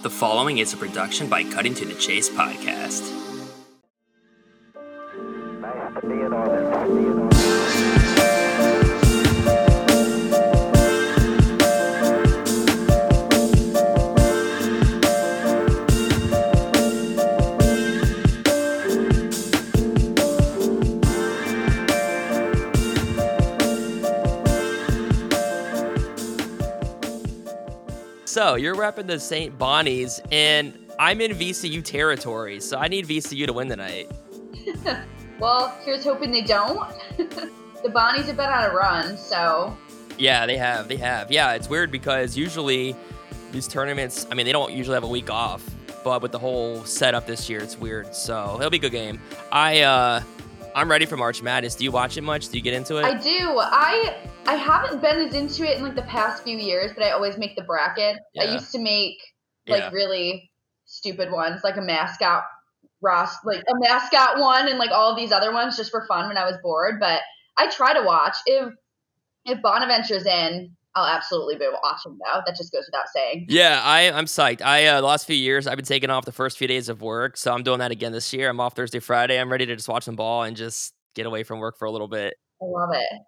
The following is a production by Cutting to the Chase podcast. You're repping the St. Bonnie's, and I'm in VCU territory, so I need VCU to win tonight. Well, here's hoping they don't. the Bonnies have been on a run, so Yeah, they have. They have. Yeah, it's weird because usually these tournaments, I mean, they don't usually have a week off, but with the whole setup this year, it's weird. So it'll be a good game. I uh I'm ready for March Madness. Do you watch it much? Do you get into it? I do. I I haven't been as into it in like the past few years, but I always make the bracket. I used to make like Yeah. really stupid ones, like a mascot Ross, like a mascot one, and like all these other ones just for fun when I was bored. But I try to watch if if Bonaventure's in. I'll absolutely be watching though. That just goes without saying. Yeah, I, I'm psyched. I uh, the last few years I've been taking off the first few days of work, so I'm doing that again this year. I'm off Thursday, Friday. I'm ready to just watch some ball and just get away from work for a little bit. I love it.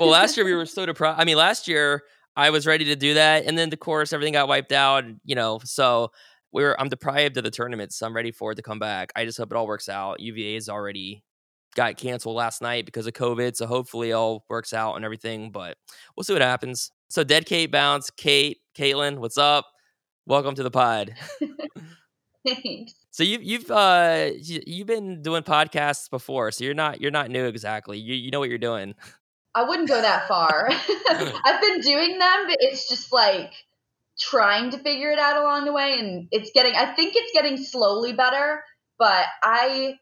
Well, last year we were so deprived. I mean, last year I was ready to do that, and then of course everything got wiped out. You know, so we are I'm deprived of the tournament, so I'm ready for it to come back. I just hope it all works out. UVA is already got canceled last night because of COVID, so hopefully it all works out and everything. But we'll see what happens. So, dead Cait bounce, Cait, Caitlin, what's up? Welcome to the pod. Thanks. So you've you've uh you- you've been doing podcasts before, so you're not you're not new exactly. You you know what you're doing. I wouldn't go that far. I've been doing them, but it's just like trying to figure it out along the way and it's getting I think it's getting slowly better, but I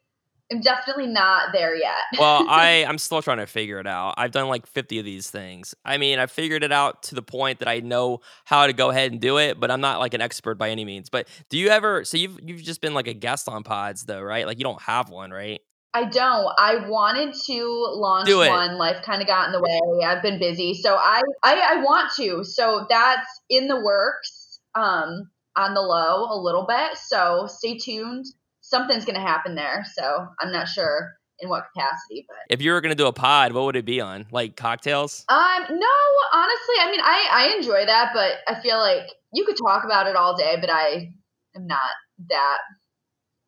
am definitely not there yet. Well, I I'm still trying to figure it out. I've done like 50 of these things. I mean, I figured it out to the point that I know how to go ahead and do it, but I'm not like an expert by any means. But do you ever so you've you've just been like a guest on pods though, right? Like you don't have one, right? I don't. I wanted to launch one. Life kind of got in the way. I've been busy. So I, I I want to. So that's in the works. Um on the low a little bit. So stay tuned. Something's gonna happen there. So I'm not sure in what capacity, but If you were gonna do a pod, what would it be on? Like cocktails? Um, no, honestly, I mean, I I enjoy that, but I feel like you could talk about it all day, but I am not that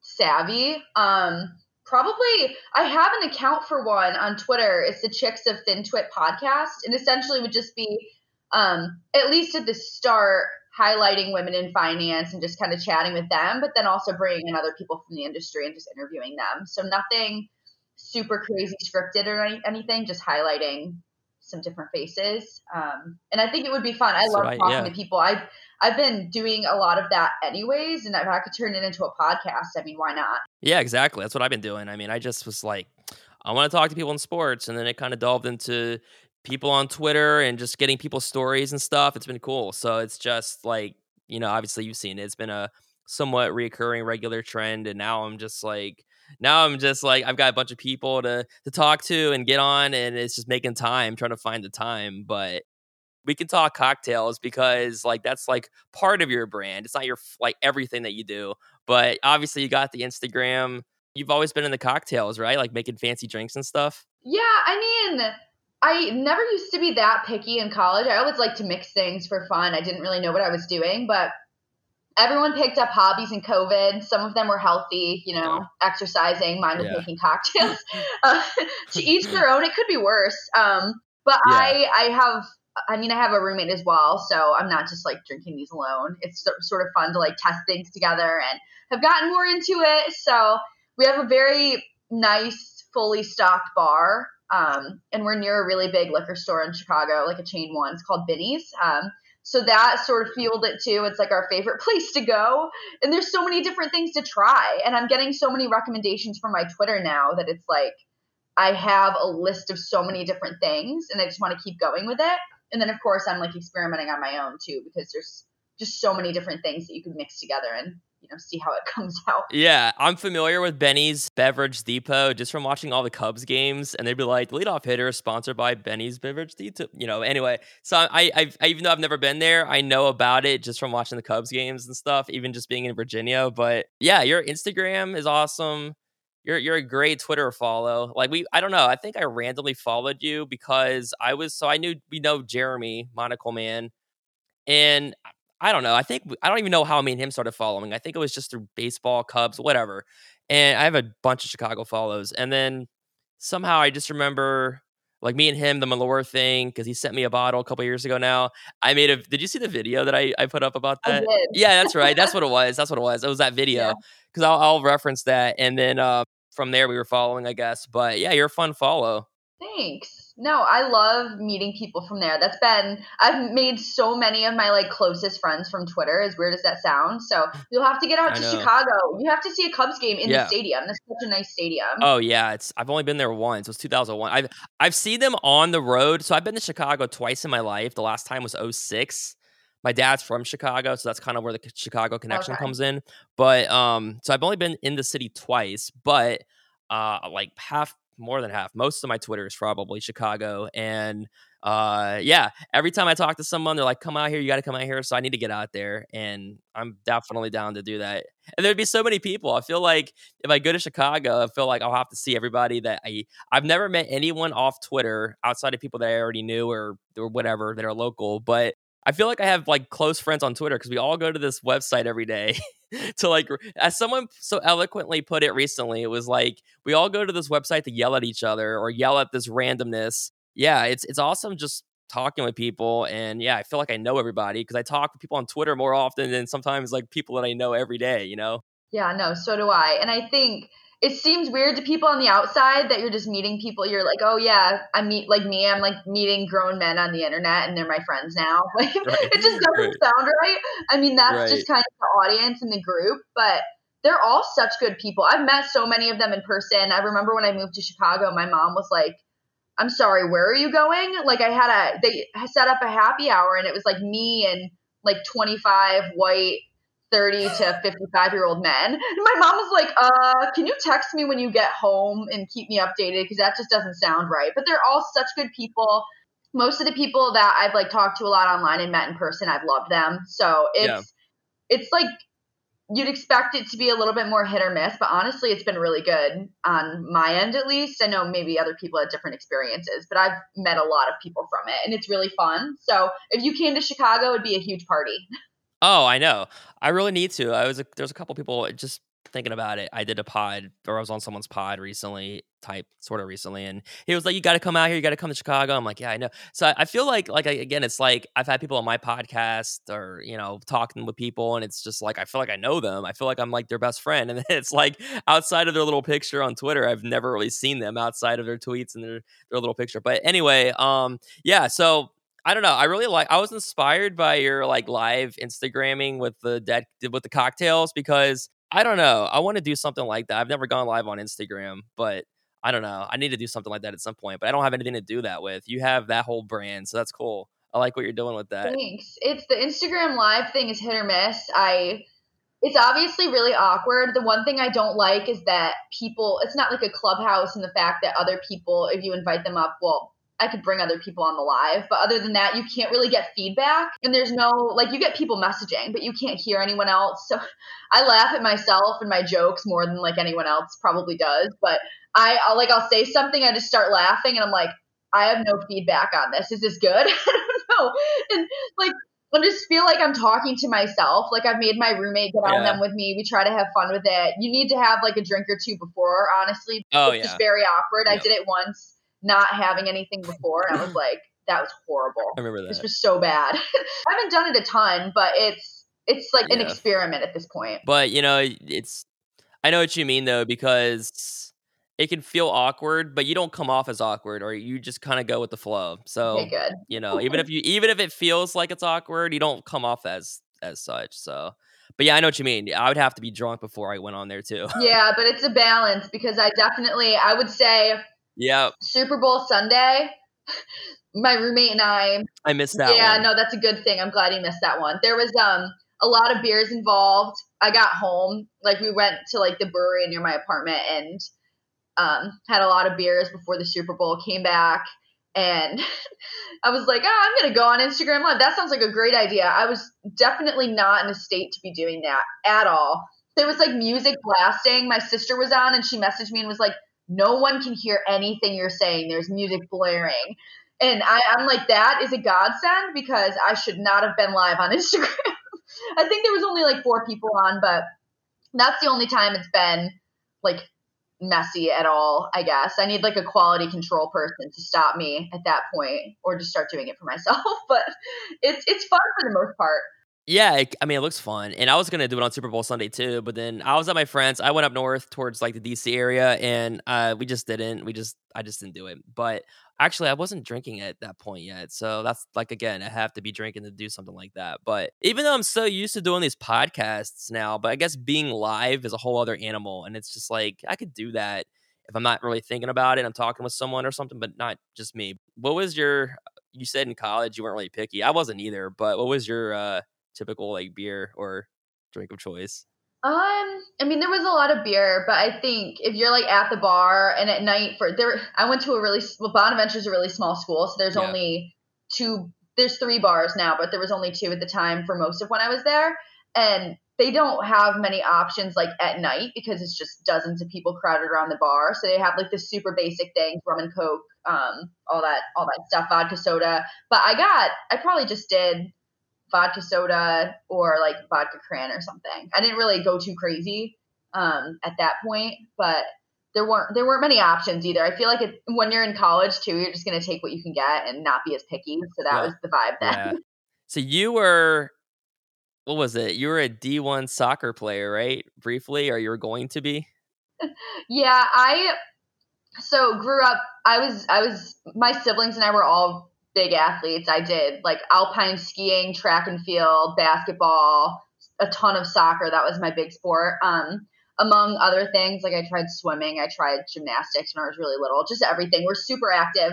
savvy. Um, probably I have an account for one on Twitter. It's the Chicks of FinTwit podcast, and essentially would just be, um, at least at the start, highlighting women in finance and just kind of chatting with them, but then also bringing in other people from the industry and just interviewing them. So nothing super crazy scripted or any, anything, just highlighting some different faces. Um, and I think it would be fun. I That's love I- talking yeah. to people. I've I've been doing a lot of that anyways, and if I could turn it into a podcast, I mean, why not? Yeah, exactly. That's what I've been doing. I mean, I just was like, I want to talk to people in sports, and then it kind of delved into people on Twitter and just getting people's stories and stuff. It's been cool. So it's just like, you know, obviously you've seen it. It's been a somewhat reoccurring regular trend, and now I'm just like, now I'm just like, I've got a bunch of people to to talk to and get on, and it's just making time, trying to find the time, but. We can talk cocktails because like that's like part of your brand. It's not your like everything that you do, but obviously you got the Instagram. You've always been in the cocktails, right? Like making fancy drinks and stuff. Yeah, I mean, I never used to be that picky in college. I always liked to mix things for fun. I didn't really know what I was doing, but everyone picked up hobbies in COVID. Some of them were healthy, you know, exercising. Mine was Yeah. making cocktails. uh, to each their own. It could be worse. Um, but Yeah. I, I have. I mean, I have a roommate as well, so I'm not just like drinking these alone. It's so- sort of fun to like test things together and have gotten more into it. So we have a very nice, fully stocked bar. Um, and we're near a really big liquor store in Chicago, like a chain one. It's called Binny's. Um, so that sort of fueled it too. It's like our favorite place to go. And there's so many different things to try. And I'm getting so many recommendations from my Twitter now that it's like I have a list of so many different things and I just want to keep going with it. And then, of course, I'm like experimenting on my own too because there's just so many different things that you could mix together and you know see how it comes out. Yeah, I'm familiar with Binny's Beverage Depot just from watching all the Cubs games, and they'd be like, "Leadoff hitter sponsored by Binny's Beverage Depot." You know, anyway. So I, I've, I, even though I've never been there, I know about it just from watching the Cubs games and stuff, even just being in Virginia. But yeah, your Instagram is awesome. You're you're a great Twitter follow. Like we, I don't know. I think I randomly followed you because I was so I knew we know Jeremy Monocle Man, and I don't know. I think I don't even know how me and him started following. I think it was just through baseball, Cubs, whatever. And I have a bunch of Chicago follows. And then somehow I just remember like me and him, the Malört thing, because he sent me a bottle a couple years ago now. I made a did you see the video that I, I put up about that? Yeah, that's right. That's what it was. That's what it was. It was that video. Yeah. Because I'll, I'll reference that. And then uh, from there we were following, I guess. But yeah, you're a fun follow. Thanks. No, I love meeting people from there. That's been I've made so many of my like closest friends from Twitter. As weird as that sounds, so you'll have to get out I to know. Chicago. You have to see a Cubs game in Yeah. the stadium. That's such a nice stadium. Oh yeah, it's I've only been there once. It was 2001. I've I've seen them on the road. So I've been to Chicago twice in my life. The last time was 06. My dad's from Chicago, so that's kind of where the Chicago connection Okay. comes in. But um so I've only been in the city twice, but uh like half more than half. Most of my Twitter is probably Chicago and uh yeah, every time I talk to someone they're like come out here, you got to come out here, so I need to get out there and I'm definitely down to do that. And there'd be so many people. I feel like if I go to Chicago, I feel like I'll have to see everybody that I I've never met anyone off Twitter outside of people that I already knew or or whatever that are local, but I feel like I have like close friends on Twitter because we all go to this website every day to like as someone so eloquently put it recently, it was like we all go to this website to yell at each other or yell at this randomness. Yeah, it's it's awesome just talking with people and yeah, I feel like I know everybody because I talk with people on Twitter more often than sometimes like people that I know every day, you know? Yeah, no, so do I. And I think it seems weird to people on the outside that you're just meeting people. You're like, oh yeah, I meet like me. I'm like meeting grown men on the internet, and they're my friends now. Like Right, it just doesn't right. sound right. I mean, that's Right. just kind of the audience and the group, but they're all such good people. I've met so many of them in person. I remember when I moved to Chicago, my mom was like. I'm sorry, where are you going? Like I had a they set up a happy hour and it was like me and like 25 white 30 to 55 year old men. And my mom was like, uh, can you text me when you get home and keep me updated? Because that just doesn't sound right. But they're all such good people. Most of the people that I've like talked to a lot online and met in person, I've loved them. So it's Yeah. it's like you'd expect it to be a little bit more hit or miss, but honestly it's been really good on my end at least. I know maybe other people had different experiences, but I've met a lot of people from it and it's really fun. So if you came to Chicago, it'd be a huge party. Oh, I know. I really need to. I was there's a couple people just thinking about it. I did a pod or I was on someone's pod recently, type sort of recently, and he was like, "You got to come out here. You got to come to Chicago." I'm like, "Yeah, I know." So I, I feel like like I, again, it's like I've had people on my podcast or you know talking with people, and it's just like I feel like I know them. I feel like I'm like their best friend, and it's like outside of their little picture on Twitter, I've never really seen them outside of their tweets and their their little picture. But anyway, um, yeah, so I don't know. I really like. I was inspired by your like live Instagramming with the dead with the cocktails because I don't know. I want to do something like that. I've never gone live on Instagram, but I don't know. I need to do something like that at some point. But I don't have anything to do that with. You have that whole brand, so that's cool. I like what you're doing with that. Thanks. It's the Instagram live thing is hit or miss. I it's obviously really awkward. The one thing I don't like is that people it's not like a clubhouse and the fact that other people, if you invite them up, well, I could bring other people on the live, but other than that, you can't really get feedback. And there's no like you get people messaging, but you can't hear anyone else. So I laugh at myself and my jokes more than like anyone else probably does. But I I'll like I'll say something, I just start laughing, and I'm like, I have no feedback on this. Is this good? I don't know. And like I just feel like I'm talking to myself. Like I've made my roommate get on Yeah. them with me. We try to have fun with it. You need to have like a drink or two before, honestly. Oh it's yeah, just very awkward. I did it once, not having anything before, and I was like, that was horrible. I remember that. This was so bad. I haven't done it a ton, but it's it's like an experiment at this point. But you know, it's. I know what you mean though because it can feel awkward, but you don't come off as awkward, or you just kind of go with the flow. So Okay, good. you know even if you even if it feels like it's awkward you don't come off as as such so but yeah i know what you mean i would have to be drunk before i went on there too Yeah, but it's a balance because I definitely I would say yeah Super Bowl Sunday. My roommate and I i missed that yeah, one no, that's a good thing. I'm glad you missed that one. There was um a lot of beers involved. I got home, like we went to like the brewery near my apartment and um, had a lot of beers before the Super Bowl. Came back and I was like, oh, I'm gonna go on Instagram Live. That sounds like a great idea. I was definitely not in a state to be doing that at all. There was like music blasting. My sister was on and she messaged me and was like, no one can hear anything you're saying. There's music blaring. And I, I'm like, that is a godsend because I should not have been live on Instagram. I think there was only like four people on, but that's the only time it's been like messy at all, I guess. I need like a quality control person to stop me at that point or just start doing it for myself. But it's it's fun for the most part. Yeah, it, I mean, it looks fun, and I was gonna do it on Super Bowl Sunday too, but then I was at my friends. I went up north towards like the DC area, and uh, we just didn't. We just, I just didn't do it. But actually, I wasn't drinking at that point yet, so that's like again, I have to be drinking to do something like that. But even though I'm so used to doing these podcasts now, but I guess being live is a whole other animal, and it's just like I could do that if I'm not really thinking about it. I'm talking with someone or something, but not just me. What was your? You said in college you weren't really picky. I wasn't either, but what was your? uh typical like beer or drink of choice? Um, I mean, there was a lot of beer, but I think if you're like at the bar and at night for there, I went to a really well, Bonaventure is a really small school, so there's yeah. only two. There's three bars now, but there was only two at the time for most of when I was there, and they don't have many options like at night because it's just dozens of people crowded around the bar. So they have like the super basic things, rum and coke, um, all that, all that stuff, vodka soda. But I got, I probably just did vodka soda or like vodka cran or something. I didn't really go too crazy um, at that point, but there weren't there weren't many options either. I feel like it, when you're in college too, you're just gonna take what you can get and not be as picky. So that yeah. was the vibe then. Yeah. So you were what was it? You were a D1 soccer player, right? Briefly, or you were going to be? yeah, I so grew up I was I was my siblings and I were all big athletes. I did like alpine skiing, track and field, basketball, a ton of soccer. That was my big sport. Um, among other things, like I tried swimming, I tried gymnastics when I was really little, just everything. We're super active.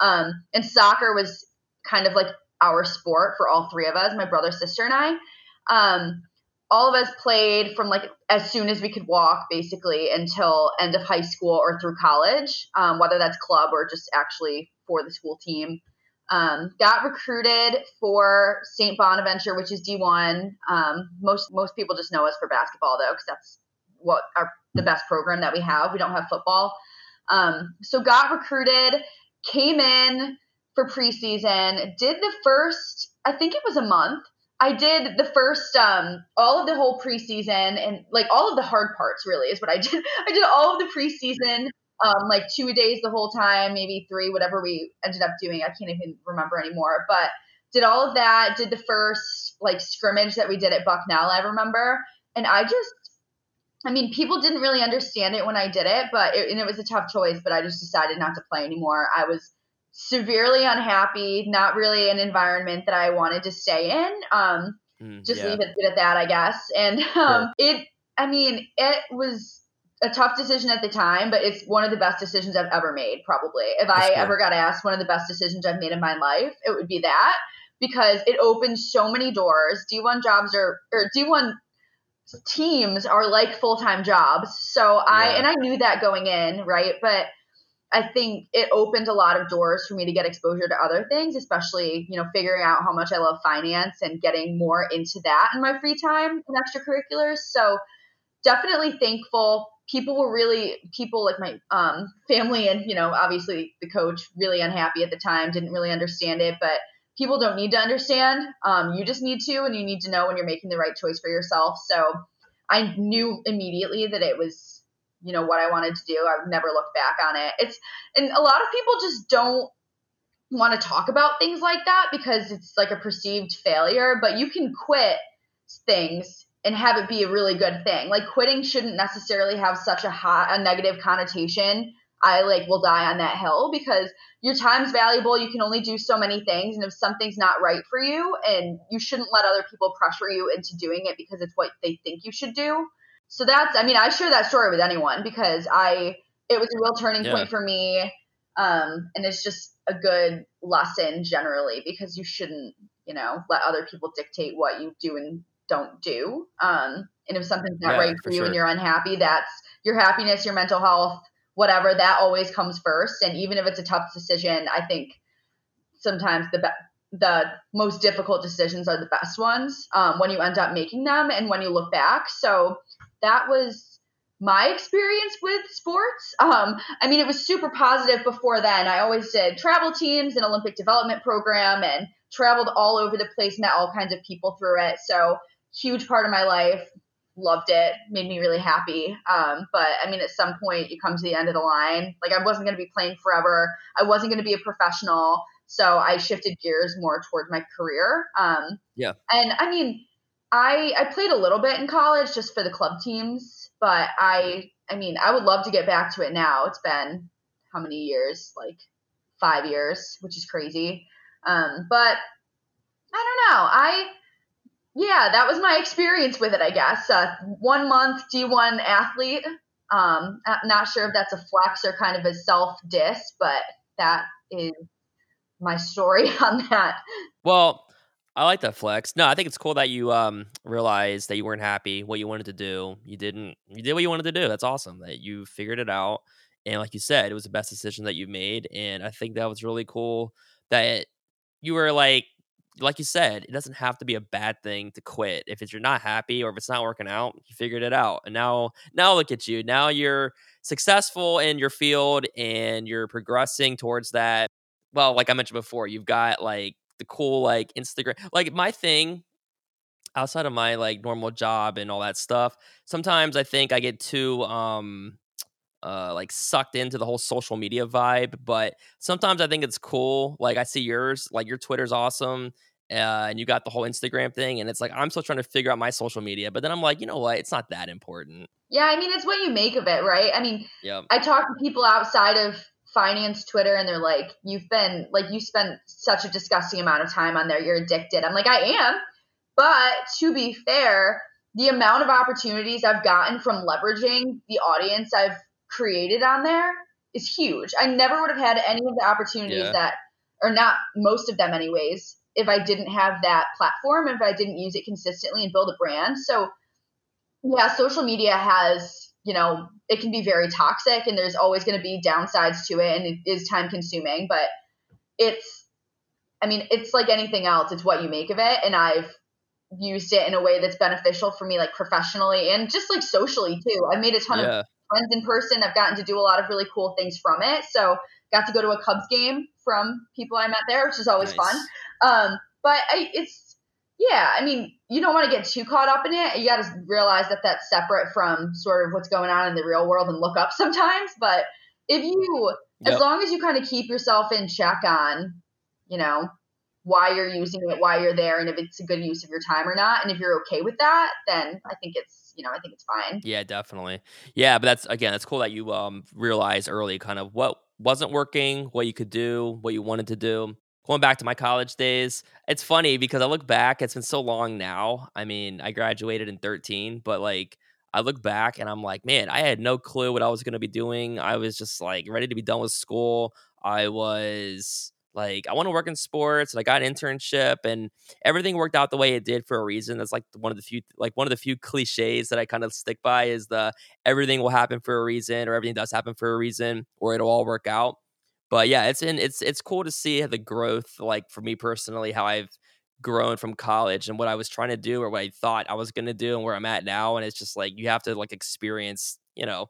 Um, and soccer was kind of like our sport for all three of us, my brother, sister, and I. Um, all of us played from like as soon as we could walk, basically, until end of high school or through college, um, whether that's club or just actually for the school team. Um, got recruited for St. Bonaventure, which is D1. Um, most most people just know us for basketball though, because that's what our the best program that we have. We don't have football. Um, so got recruited, came in for preseason, did the first, I think it was a month. I did the first, um, all of the whole preseason and like all of the hard parts really is what I did. I did all of the preseason um, like two days the whole time, maybe three, whatever we ended up doing. I can't even remember anymore. But did all of that, did the first like scrimmage that we did at Bucknell, I remember. And I just, I mean, people didn't really understand it when I did it, but it, and it was a tough choice, but I just decided not to play anymore. I was severely unhappy, not really an environment that I wanted to stay in. Um, mm, just yeah. leave it at that, I guess. And um, sure. it, I mean, it was a tough decision at the time, but it's one of the best decisions I've ever made, probably. If That's I ever got asked one of the best decisions I've made in my life, it would be that because it opened so many doors. D1 jobs are, or D1 teams are like full time jobs. So I, yeah. and I knew that going in, right? But I think it opened a lot of doors for me to get exposure to other things, especially, you know, figuring out how much I love finance and getting more into that in my free time and extracurriculars. So definitely thankful. People were really people like my um, family and you know obviously the coach really unhappy at the time didn't really understand it but people don't need to understand. Um, you just need to and you need to know when you're making the right choice for yourself. So i knew immediately that it was you know what i wanted to do. I would never look back on it. It's and a lot of people just don't want to talk about things like that because it's like a perceived failure but you can quit things and have it be a really good thing. Like quitting shouldn't necessarily have such a high, a negative connotation. I like will die on that hill because your time's valuable. You can only do so many things, and if something's not right for you, and you shouldn't let other people pressure you into doing it because it's what they think you should do. So that's, I mean, I share that story with anyone because I, it was a real turning yeah. point for me, um, and it's just a good lesson generally because you shouldn't, you know, let other people dictate what you do and don't do. Um, and if something's not Yeah, right for for you and you're unhappy, that's your happiness, your mental health, whatever. That always comes first. And even if it's a tough decision, I think sometimes the be- the most difficult decisions are the best ones um, when you end up making them and when you look back. So that was my experience with sports. Um, I mean, it was super positive before then. I always did travel teams and Olympic development program and traveled all over the place, met all kinds of people through it. So huge part of my life. Loved it, made me really happy. Um, but I mean, at some point, you come to the end of the line. Like, I wasn't going to be playing forever. I wasn't going to be a professional. So I shifted gears more towards my career. Um, Yeah. And I mean, I I played a little bit in college just for the club teams, but I I mean, I would love to get back to it now. It's been how many years? Like five years, which is crazy. Um, but I don't know. I yeah, that was my experience with it. I guess uh, one month D1 athlete. Um, I'm not sure if that's a flex or kind of a self diss, but that is my story on that. Well, I like that flex. No, I think it's cool that you um realized that you weren't happy, what you wanted to do. You didn't you did what you wanted to do. That's awesome. That you figured it out. And like you said, it was the best decision that you've made. And I think that was really cool that you were like like you said, it doesn't have to be a bad thing to quit. If it's, you're not happy or if it's not working out, you figured it out. And now now look at you. Now you're successful in your field and you're progressing towards that. Well, like I mentioned before, you've got like the cool like Instagram. Like my thing outside of my like normal job and all that stuff, sometimes I think I get too um uh like sucked into the whole social media vibe, but sometimes I think it's cool. Like I see yours, like your Twitter's awesome. Uh, and you got the whole Instagram thing, and it's like I'm still trying to figure out my social media, but then I'm like, you know what? It's not that important. Yeah, I mean, it's what you make of it, right? I mean, Yeah, I talk to people outside of finance Twitter and they're like, you've been like you spent such a disgusting amount of time on there. You're addicted. I'm like, I am. But to be fair, the amount of opportunities I've gotten from leveraging the audience I've created on there is huge. I never would have had any of the opportunities Yeah. that or not most of them anyways, if I didn't have that platform, and if I didn't use it consistently and build a brand. So yeah, social media has, you know, it can be very toxic and there's always going to be downsides to it and it is time consuming, but it's, I mean, it's like anything else. It's what you make of it. And I've used it in a way that's beneficial for me, like professionally and just like socially too. I've made a ton of yeah, friends in person. I've gotten to do a lot of really cool things from it. So got to go to a Cubs game from people I met there, which is always Nice. fun. Um, but I, it's yeah. I mean, you don't want to get too caught up in it. You got to realize that that's separate from sort of what's going on in the real world and look up sometimes. But if you, as long as you kind of keep yourself in check on, you know, why you're using it, why you're there, and if it's a good use of your time or not, and if you're okay with that, then I think it's, you know, I think it's fine. Yeah, definitely. Yeah, but that's again, it's cool that you um realize early kind of what wasn't working, what you could do, what you wanted to do. Going back to my college days, it's funny because I look back, it's been so long now. I mean, I graduated in 13, but like I look back and I'm like, man, I had no clue what I was going to be doing. I was just like ready to be done with school. I was like, I want to work in sports and I got an internship and everything worked out the way it did for a reason. That's like one of the few like one of the few cliches that I kind of stick by is the everything will happen for a reason or everything does happen for a reason or it'll all work out. But yeah, it's in it's it's cool to see the growth like for me personally how I've grown from college and what I was trying to do or what I thought I was going to do and where I'm at now and it's just like you have to like experience, you know,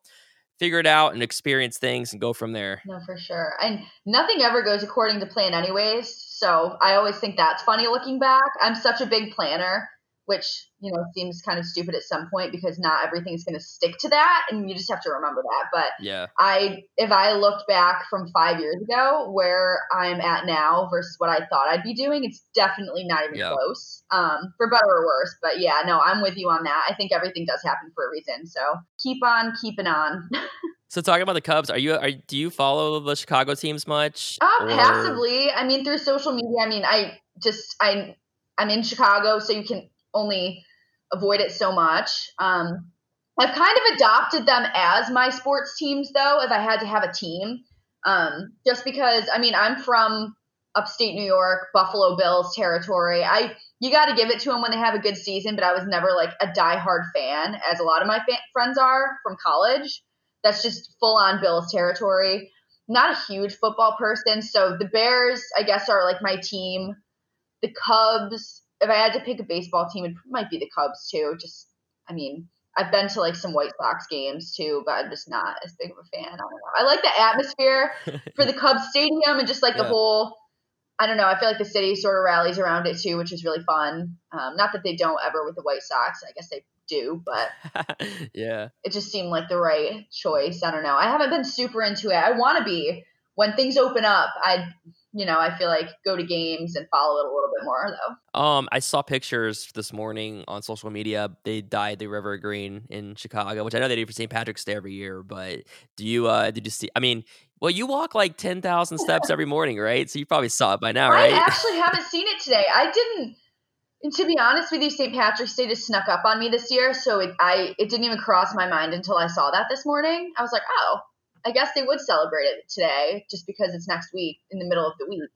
figure it out and experience things and go from there. No, for sure. And nothing ever goes according to plan, anyways. So I always think that's funny looking back. I'm such a big planner, which, you know, seems kind of stupid at some point because not everything's going to stick to that. And you just have to remember that. But Yeah. I, if I looked back from five years ago where I'm at now versus what I thought I'd be doing, it's definitely not even Yeah. close, um, for better or worse. But yeah, no, I'm with you on that. I think everything does happen for a reason. So keep on keeping on. So talking about the Cubs, are you are do you follow the Chicago teams much? Uh, passively. I mean, through social media. I mean, I just I I'm in Chicago, so you can only avoid it so much. Um, I've kind of adopted them as my sports teams, though. If I had to have a team, um, just because I mean, I'm from upstate New York, Buffalo Bills territory. I you got to give it to them when they have a good season, but I was never like a diehard fan, as a lot of my fa- friends are from college. That's just full on Bills territory. Not a huge football person, so the Bears, I guess, are like my team. The Cubs, if I had to pick a baseball team, it might be the Cubs too. Just, I mean, I've been to like some White Sox games too, but I'm just not as big of a fan. I don't know. I like the atmosphere for the Cubs stadium and just like the whole I don't know. I feel like the city sort of rallies around it too, which is really fun. Um, not that they don't ever with the White Sox. I guess they do, but yeah. it just seemed like the right choice. I don't know. I haven't been super into it. I want to be when things open up. I, you know, I feel like go to games and follow it a little bit more though. Um, I saw pictures this morning on social media. They dyed the River Green in Chicago, which I know they do for St. Patrick's Day every year. But do you uh did you see? I mean, well, you walk like ten thousand steps every morning, right? So you probably saw it by now, right? I actually haven't seen it today. I didn't. And to be honest with you, St. Patrick's Day just snuck up on me this year, so it, I it didn't even cross my mind until I saw that this morning. I was like, oh, I guess they would celebrate it today, just because it's next week in the middle of the week.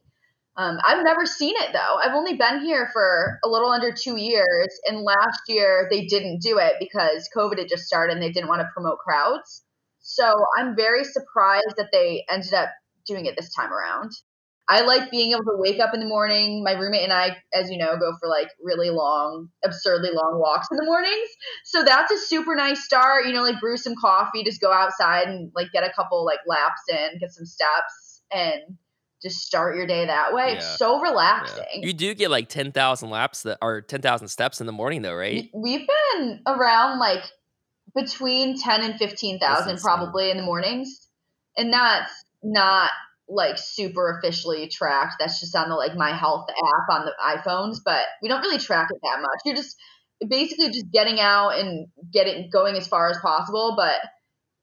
Um, I've never seen it though. I've only been here for a little under two years, and last year they didn't do it because COVID had just started and they didn't want to promote crowds. So I'm very surprised that they ended up doing it this time around. I like being able to wake up in the morning. My roommate and I, as you know, go for like really long, absurdly long walks in the mornings. So that's a super nice start. You know, like brew some coffee, just go outside and like get a couple like laps in, get some steps, and just start your day that way. Yeah. It's so Yeah. relaxing. You do get like ten thousand laps that or ten thousand steps in the morning, though, right? We've been around like between 10 and 15,000 That's probably in the mornings. And that's not like super officially tracked. That's just on the like My Health app on the iPhones, but we don't really track it that much. You're just basically just getting out and getting going as far as possible, but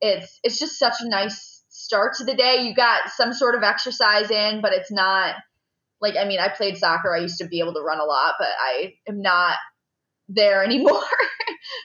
it's it's just such a nice start to the day. You got some sort of exercise in, but it's not like I mean, I played soccer. I used to be able to run a lot, but I am not there anymore.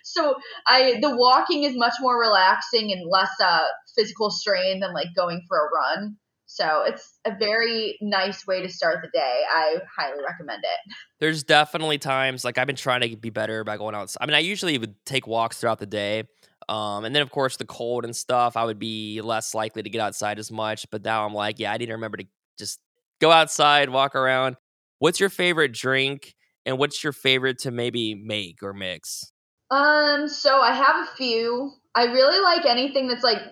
so I the walking is much more relaxing and less uh physical strain than like going for a run. So it's a very nice way to start the day. I highly recommend it. There's definitely times like I've been trying to be better by going outside. I mean, I usually would take walks throughout the day. Um, and then of course the cold and stuff, I would be less likely to get outside as much. But now I'm like, yeah, I need to remember to just go outside, walk around. What's your favorite drink and what's your favorite to maybe make or mix? Um, so I have a few. I really like anything that's like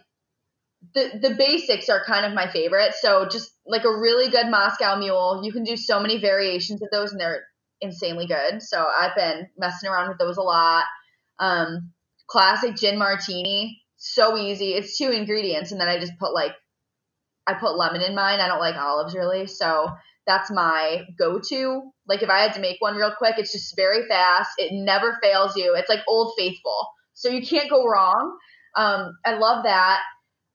the the basics are kind of my favorite. So just like a really good Moscow Mule, you can do so many variations of those, and they're insanely good. So I've been messing around with those a lot. Um, classic gin martini, so easy. It's two ingredients, and then I just put like I put lemon in mine. I don't like olives really, so that's my go-to. Like if I had to make one real quick, it's just very fast. It never fails you. It's like Old Faithful, so you can't go wrong. Um, I love that.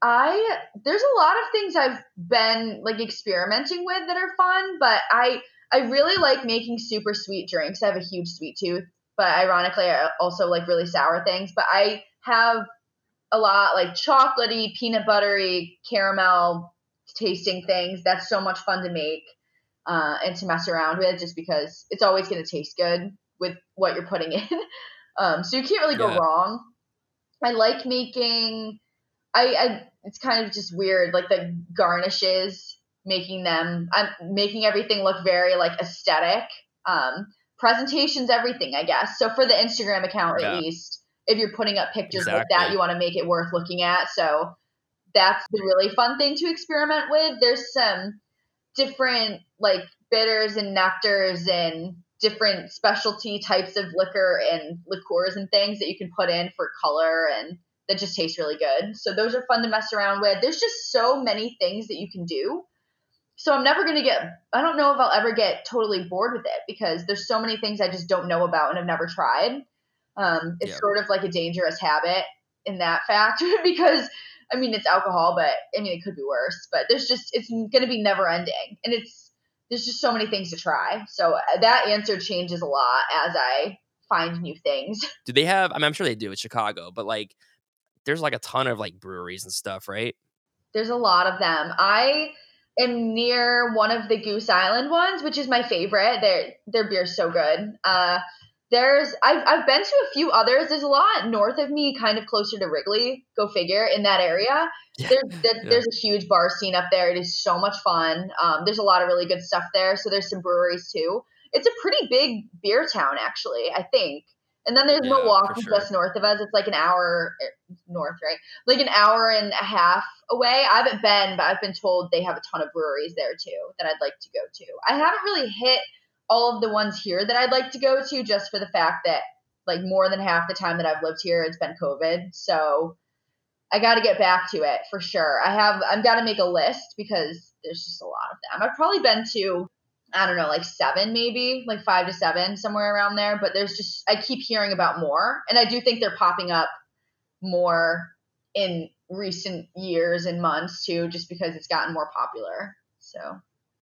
I there's a lot of things I've been like experimenting with that are fun, but I I really like making super sweet drinks. I have a huge sweet tooth, but ironically, I also like really sour things. But I have a lot like chocolatey, peanut buttery, caramel tasting things. That's so much fun to make uh, and to mess around with, just because it's always going to taste good with what you're putting in. um, so you can't really go Yeah. wrong. I like making. I, I it's kind of just weird, like the garnishes, making them. I'm making everything look very like aesthetic. Um, presentations, everything, I guess. So for the Instagram account, Yeah. at least, if you're putting up pictures like that, you want to make it worth looking at. So that's the really fun thing to experiment with. There's some different like bitters and nectars and different specialty types of liquor and liqueurs and things that you can put in for color and that just tastes really good. So those are fun to mess around with. There's just so many things that you can do. So I'm never going to get I don't know if I'll ever get totally bored with it because there's so many things I just don't know about and I've never tried. Um, it's Yeah. sort of like a dangerous habit in that fact because I mean it's alcohol, but I mean it could be worse. But there's just it's going to be never ending, and it's there's just so many things to try. So uh, that answer changes a lot as I find new things. Do they have? I mean, I'm sure they do. It's Chicago, but like, there's like a ton of like breweries and stuff, right? There's a lot of them. I am near one of the Goose Island ones, which is my favorite. Their their beer's so good. Uh, there's I've I've been to a few others. There's a lot north of me, kind of closer to Wrigley. Go figure. In that area, Yeah. there's there, Yeah. there's a huge bar scene up there. It is so much fun. Um, there's a lot of really good stuff there. So there's some breweries too. It's a pretty big beer town, actually. I think. And then there's Yeah, Milwaukee sure. just north of us. It's like an hour er, north, right? Like an hour and a half away. I haven't been, but I've been told they have a ton of breweries there too that I'd like to go to. I haven't really hit all of the ones here that I'd like to go to just for the fact that like more than half the time that I've lived here it's been COVID. So I got to get back to it for sure. I have I've got to make a list because there's just a lot of them. I've probably been to I don't know, like seven maybe, like five to seven, somewhere around there. But there's just, I keep hearing about more. And I do think they're popping up more in recent years and months too, just because it's gotten more popular. So,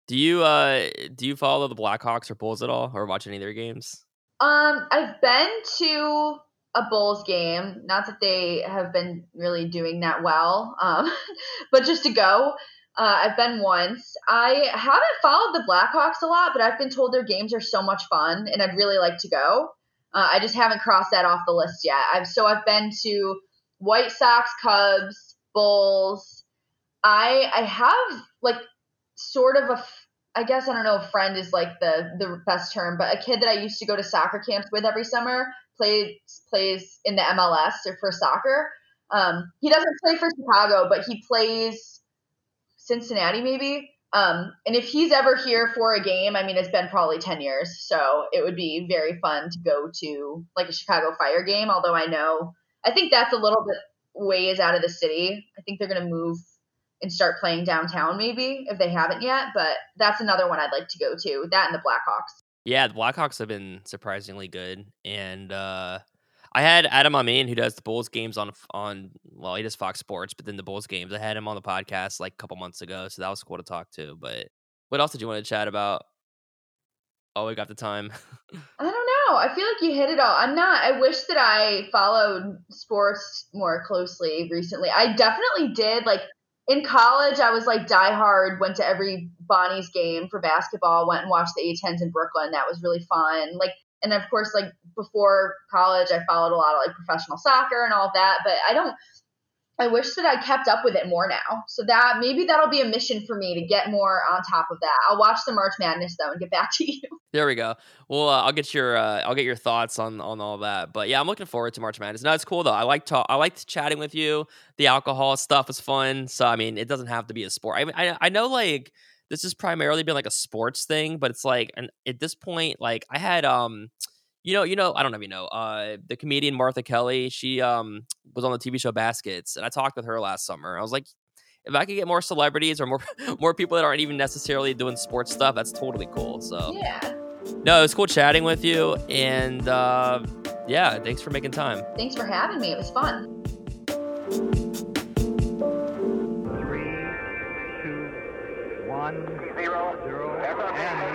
Do you uh do you follow the Blackhawks or Bulls at all, or watch any of their games? um, I've been to a Bulls game. Not that they have been really doing that well, um, but just to go. Uh, I've been once. I haven't followed the Blackhawks a lot, but I've been told their games are so much fun, and I'd really like to go. Uh, I just haven't crossed that off the list yet. I've so I've been to White Sox, Cubs, Bulls. I I have like sort of a I guess I don't know if friend is like the the best term, but a kid that I used to go to soccer camps with every summer plays plays in the MLS or for soccer. Um, he doesn't play for Chicago, but he plays Cincinnati maybe. Um, and if he's ever here for a game, I mean, it's been probably 10 years. So it would be very fun to go to like a Chicago Fire game. Although I know, I think that's a little bit ways out of the city. I think they're going to move and start playing downtown maybe if they haven't yet. But that's another one I'd like to go to. That and the Blackhawks. Yeah, the Blackhawks have been surprisingly good, and uh, I had Adam Amin, who does the Bulls games on on well, he does Fox Sports, but then the Bulls games. I had him on the podcast like a couple months ago, so that was cool to talk to. But what else did you want to chat about? Oh, we got the time. I don't know. I feel like you hit it all. I'm not. I wish that I followed sports more closely recently. I definitely did. Like in college, I was like diehard. Went to every Bonnie's game for basketball. Went and watched the A10s in Brooklyn. That was really fun. Like, and of course, like before college, I followed a lot of like professional soccer and all that. But I don't. I wish that I kept up with it more now. So that maybe that'll be a mission for me to get more on top of that. I'll watch the March Madness though and get back to you. There we go. Well, uh, I'll get your uh, I'll get your thoughts on on all that. But yeah, I'm looking forward to March Madness. No, it's cool though. I like talk. I liked chatting with you. The alcohol stuff was fun. So I mean, it doesn't have to be a sport. I I, I know like this has primarily been like a sports thing, but it's like and at this point, like I had um. You know, you know, I don't know if you know, uh, the comedian Martha Kelly. She um was on the TV show Baskets, and I talked with her last summer. I was like, if I could get more celebrities or more more people that aren't even necessarily doing sports stuff, that's totally cool. So Yeah. no, it was cool chatting with you, and uh, yeah, thanks for making time. Thanks for having me. It was fun. One, Zero. zero, and.